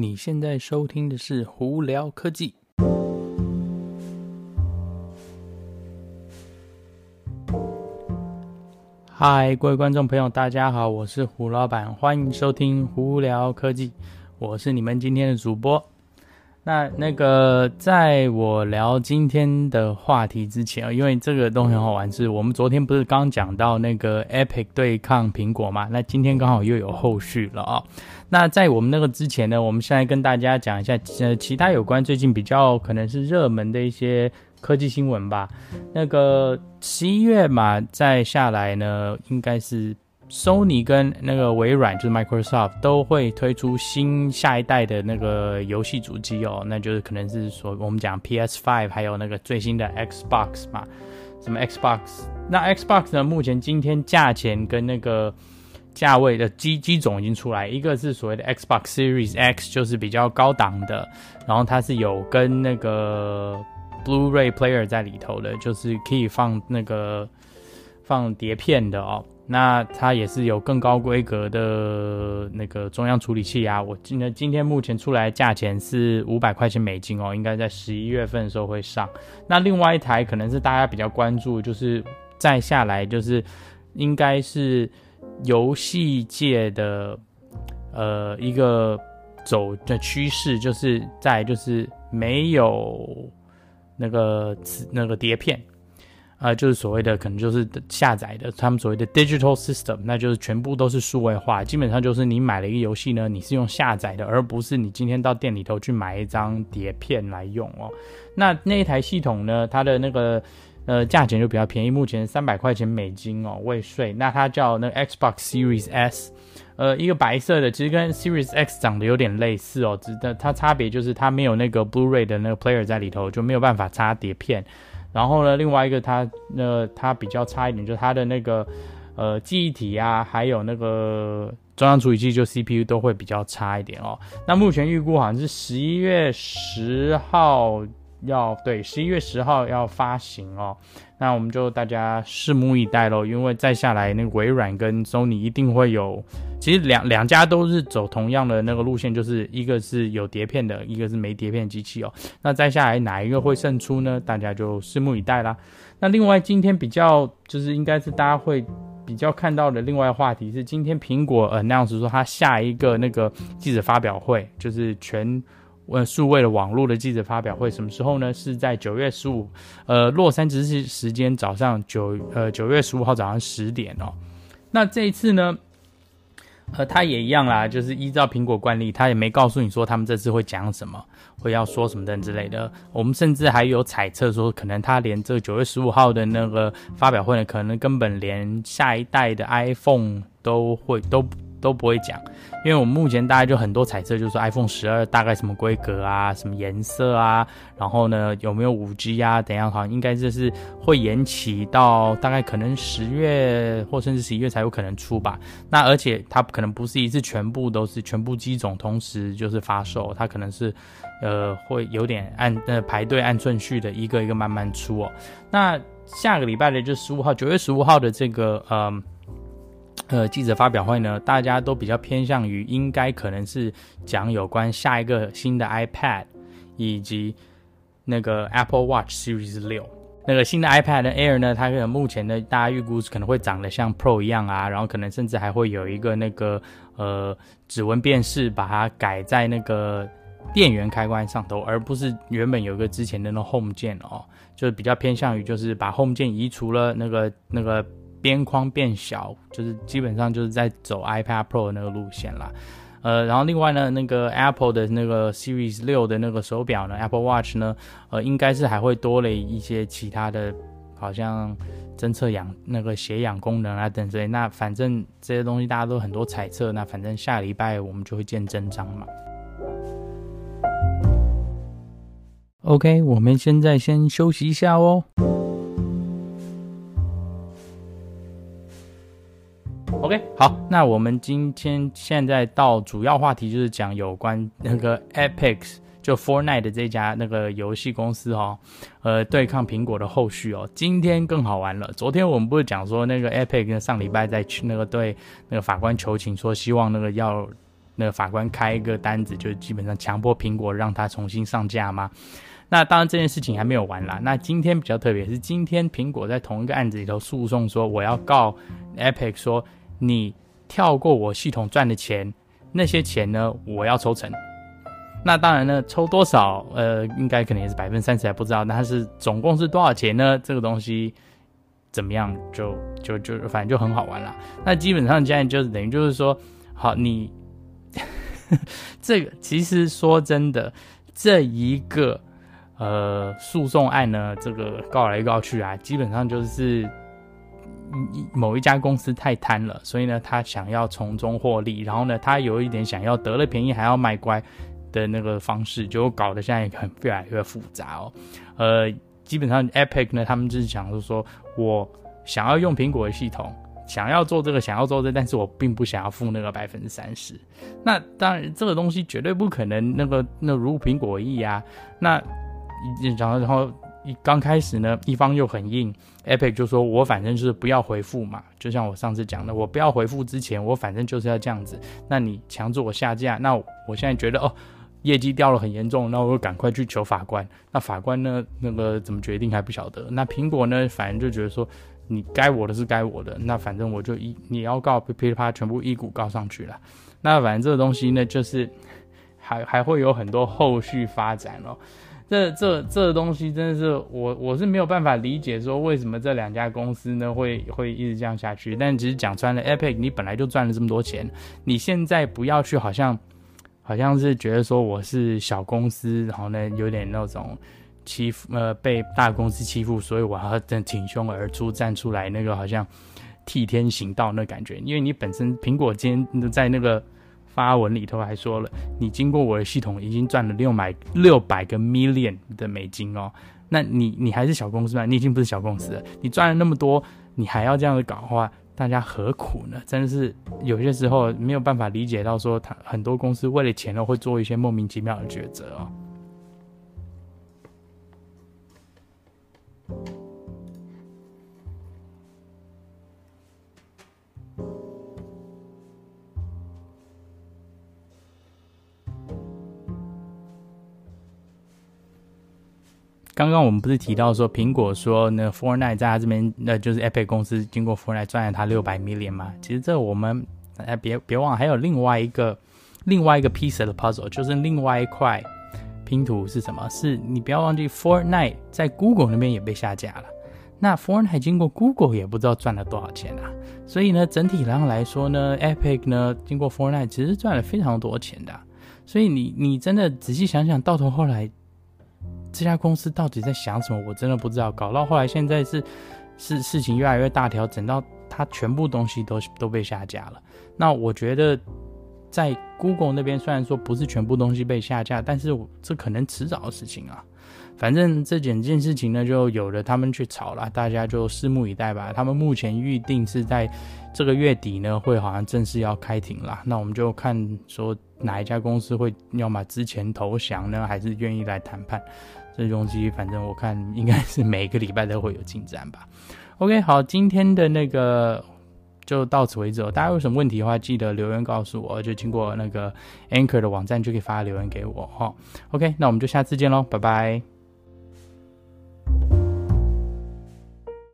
你现在收听的是胡聊科技。嗨，各位观众朋友，大家好，我是胡老板，欢迎收听胡聊科技，我是你们今天的主播。那那个，在我聊今天的话题之前啊，因为这个东西很好玩，是我们昨天不是刚讲到那个 Epic 对抗苹果嘛？那今天刚好又有后续了啊。那在我们那个之前呢，我们现在跟大家讲一下呃其他有关最近比较可能是热门的一些科技新闻吧。那个十一月嘛，再下来呢，应该是。Sony 跟那个微软，就是 Microsoft，都会推出新下一代的那个游戏主机哦，那就是可能是说我们讲 PS5，还有那个最新的 Xbox 嘛，什么 Xbox？那 Xbox 呢？目前今天价钱跟那个价位的机机种已经出来，一个是所谓的 Xbox Series X，就是比较高档的，然后它是有跟那个 Blu-ray Player 在里头的，就是可以放那个放碟片的哦。那它也是有更高规格的那个中央处理器啊，我记得今天目前出来价钱是五百块钱美金哦，应该在十一月份的时候会上。那另外一台可能是大家比较关注，就是再下来就是应该是游戏界的呃一个走的趋势，就是在就是没有那个那个碟片。啊、就是所谓的可能就是下载的，他们所谓的 digital system，那就是全部都是数位化，基本上就是你买了一个游戏呢，你是用下载的，而不是你今天到店里头去买一张碟片来用哦。那那一台系统呢，它的那个呃价钱就比较便宜，目前三百块钱美金哦，未税。那它叫那个 Xbox Series S，呃，一个白色的，其实跟 Series X 长得有点类似哦，只的它差别就是它没有那个 Blu-ray 的那个 player 在里头，就没有办法插碟片。然后呢，另外一个它那它比较差一点，就是它的那个呃记忆体啊，还有那个中央处理器就 CPU 都会比较差一点哦。那目前预估好像是十一月十号要对十一月十号要发行哦。那我们就大家拭目以待喽，因为再下来那个微软跟 Sony 一定会有，其实两两家都是走同样的那个路线，就是一个是有碟片的，一个是没碟片机器哦。那再下来哪一个会胜出呢？大家就拭目以待啦。那另外今天比较就是应该是大家会比较看到的另外话题是，今天苹果 announce 说它下一个那个记者发表会就是全。问数位的网络的记者发表会什么时候呢？是在九月十五，呃，洛杉矶时时间早上九，呃，九月十五号早上十点哦。那这一次呢，呃，他也一样啦，就是依照苹果惯例，他也没告诉你说他们这次会讲什么，会要说什么等之类的。我们甚至还有猜测说，可能他连这九月十五号的那个发表会呢，可能根本连下一代的 iPhone 都会都。都不会讲，因为我们目前大概就很多猜测，就是 iPhone 十二大概什么规格啊，什么颜色啊，然后呢有没有五 G 啊，等样好像应该就是会延期到大概可能十月或甚至十一月才有可能出吧。那而且它可能不是一次全部都是全部机种同时就是发售，它可能是呃会有点按呃排队按顺序的一个一个慢慢出哦。那下个礼拜的就十五号，九月十五号的这个呃。呃，记者发表会呢，大家都比较偏向于应该可能是讲有关下一个新的 iPad，以及那个 Apple Watch Series 六。那个新的 iPad Air 呢，它可能目前呢，大家预估可能会长得像 Pro 一样啊，然后可能甚至还会有一个那个呃指纹辨识，把它改在那个电源开关上头，而不是原本有一个之前的那 Home 键哦，就是比较偏向于就是把 Home 键移除了那个那个。边框变小，就是基本上就是在走 iPad Pro 的那个路线啦。呃，然后另外呢，那个 Apple 的那个 Series 六的那个手表呢，Apple Watch 呢，呃，应该是还会多了一些其他的，好像侦测氧那个血氧功能啊等之类。那反正这些东西大家都很多猜测，那反正下礼拜我们就会见真章嘛。OK，我们现在先休息一下哦。OK，好，那我们今天现在到主要话题，就是讲有关那个 Epic 就 Fortnite 的这家那个游戏公司哈、哦，呃，对抗苹果的后续哦。今天更好玩了，昨天我们不是讲说那个 Epic 上礼拜在去那个对那个法官求情，说希望那个要。那个法官开一个单子，就基本上强迫苹果让它重新上架吗？那当然这件事情还没有完啦。那今天比较特别是，今天苹果在同一个案子里头诉讼说，我要告 Epic 说你跳过我系统赚的钱，那些钱呢，我要抽成。那当然呢，抽多少？呃，应该可能也是百分之三十，还不知道。但是总共是多少钱呢？这个东西怎么样？就就就反正就很好玩啦。那基本上现在就是等于就是说，好，你 这个其实说真的，这一个呃诉讼案呢，这个告来告去啊，基本上就是某一家公司太贪了，所以呢，他想要从中获利，然后呢，他有一点想要得了便宜还要卖乖。的那个方式就搞得现在很越来越复杂哦，呃，基本上 Epic 呢，他们就是想说，说我想要用苹果的系统，想要做这个，想要做这个，但是我并不想要付那个百分之三十。那当然，这个东西绝对不可能那个那如苹果意啊。那然后然后一刚开始呢，一方又很硬，Epic 就说我反正就是不要回复嘛，就像我上次讲的，我不要回复之前，我反正就是要这样子。那你强制我下架，那我现在觉得哦。业绩掉了很严重，那我就赶快去求法官。那法官呢？那个怎么决定还不晓得。那苹果呢？反正就觉得说，你该我的是该我的。那反正我就一你要告噼里啪啦全部一股告上去了。那反正这个东西呢，就是还还会有很多后续发展哦。这这这东西真的是我我是没有办法理解说为什么这两家公司呢会会一直这样下去。但其实讲穿了，Epic 你本来就赚了这么多钱，你现在不要去好像。好像是觉得说我是小公司，然后呢有点那种欺负，呃，被大公司欺负，所以我要真挺胸而出站出来，那个好像替天行道那感觉。因为你本身苹果今天在那个发文里头还说了，你经过我的系统已经赚了六百六百个 million 的美金哦，那你你还是小公司吗？你已经不是小公司了，你赚了那么多，你还要这样子搞的话。大家何苦呢？真的是有些时候没有办法理解到，说他很多公司为了钱呢，会做一些莫名其妙的抉择哦。刚刚我们不是提到说，苹果说那 f o r n i t e 在他这边，那就是 Epic 公司经过 f o r n i t e 赚了他六百 million 吗？其实这我们哎别别忘了，还有另外一个另外一个 piece of the puzzle，就是另外一块拼图是什么？是你不要忘记 f o r n i t e 在 Google 那边也被下架了。那 f o r n i t e 经过 Google 也不知道赚了多少钱啊。所以呢，整体上来说呢，Epic 呢经过 f o r n i t e 其实赚了非常多钱的。所以你你真的仔细想想，到头后来。这家公司到底在想什么？我真的不知道。搞到后来，现在是是事情越来越大条，整到它全部东西都都被下架了。那我觉得，在 Google 那边虽然说不是全部东西被下架，但是这可能迟早的事情啊。反正这整件事情呢，就有了他们去吵了，大家就拭目以待吧。他们目前预定是在这个月底呢，会好像正式要开庭了。那我们就看说哪一家公司会要么之前投降呢，还是愿意来谈判。这东西反正我看应该是每个礼拜都会有进展吧。OK，好，今天的那个就到此为止哦。大家有什么问题的话，记得留言告诉我，就经过那个 Anchor 的网站就可以发留言给我哈。OK，那我们就下次见喽，拜拜。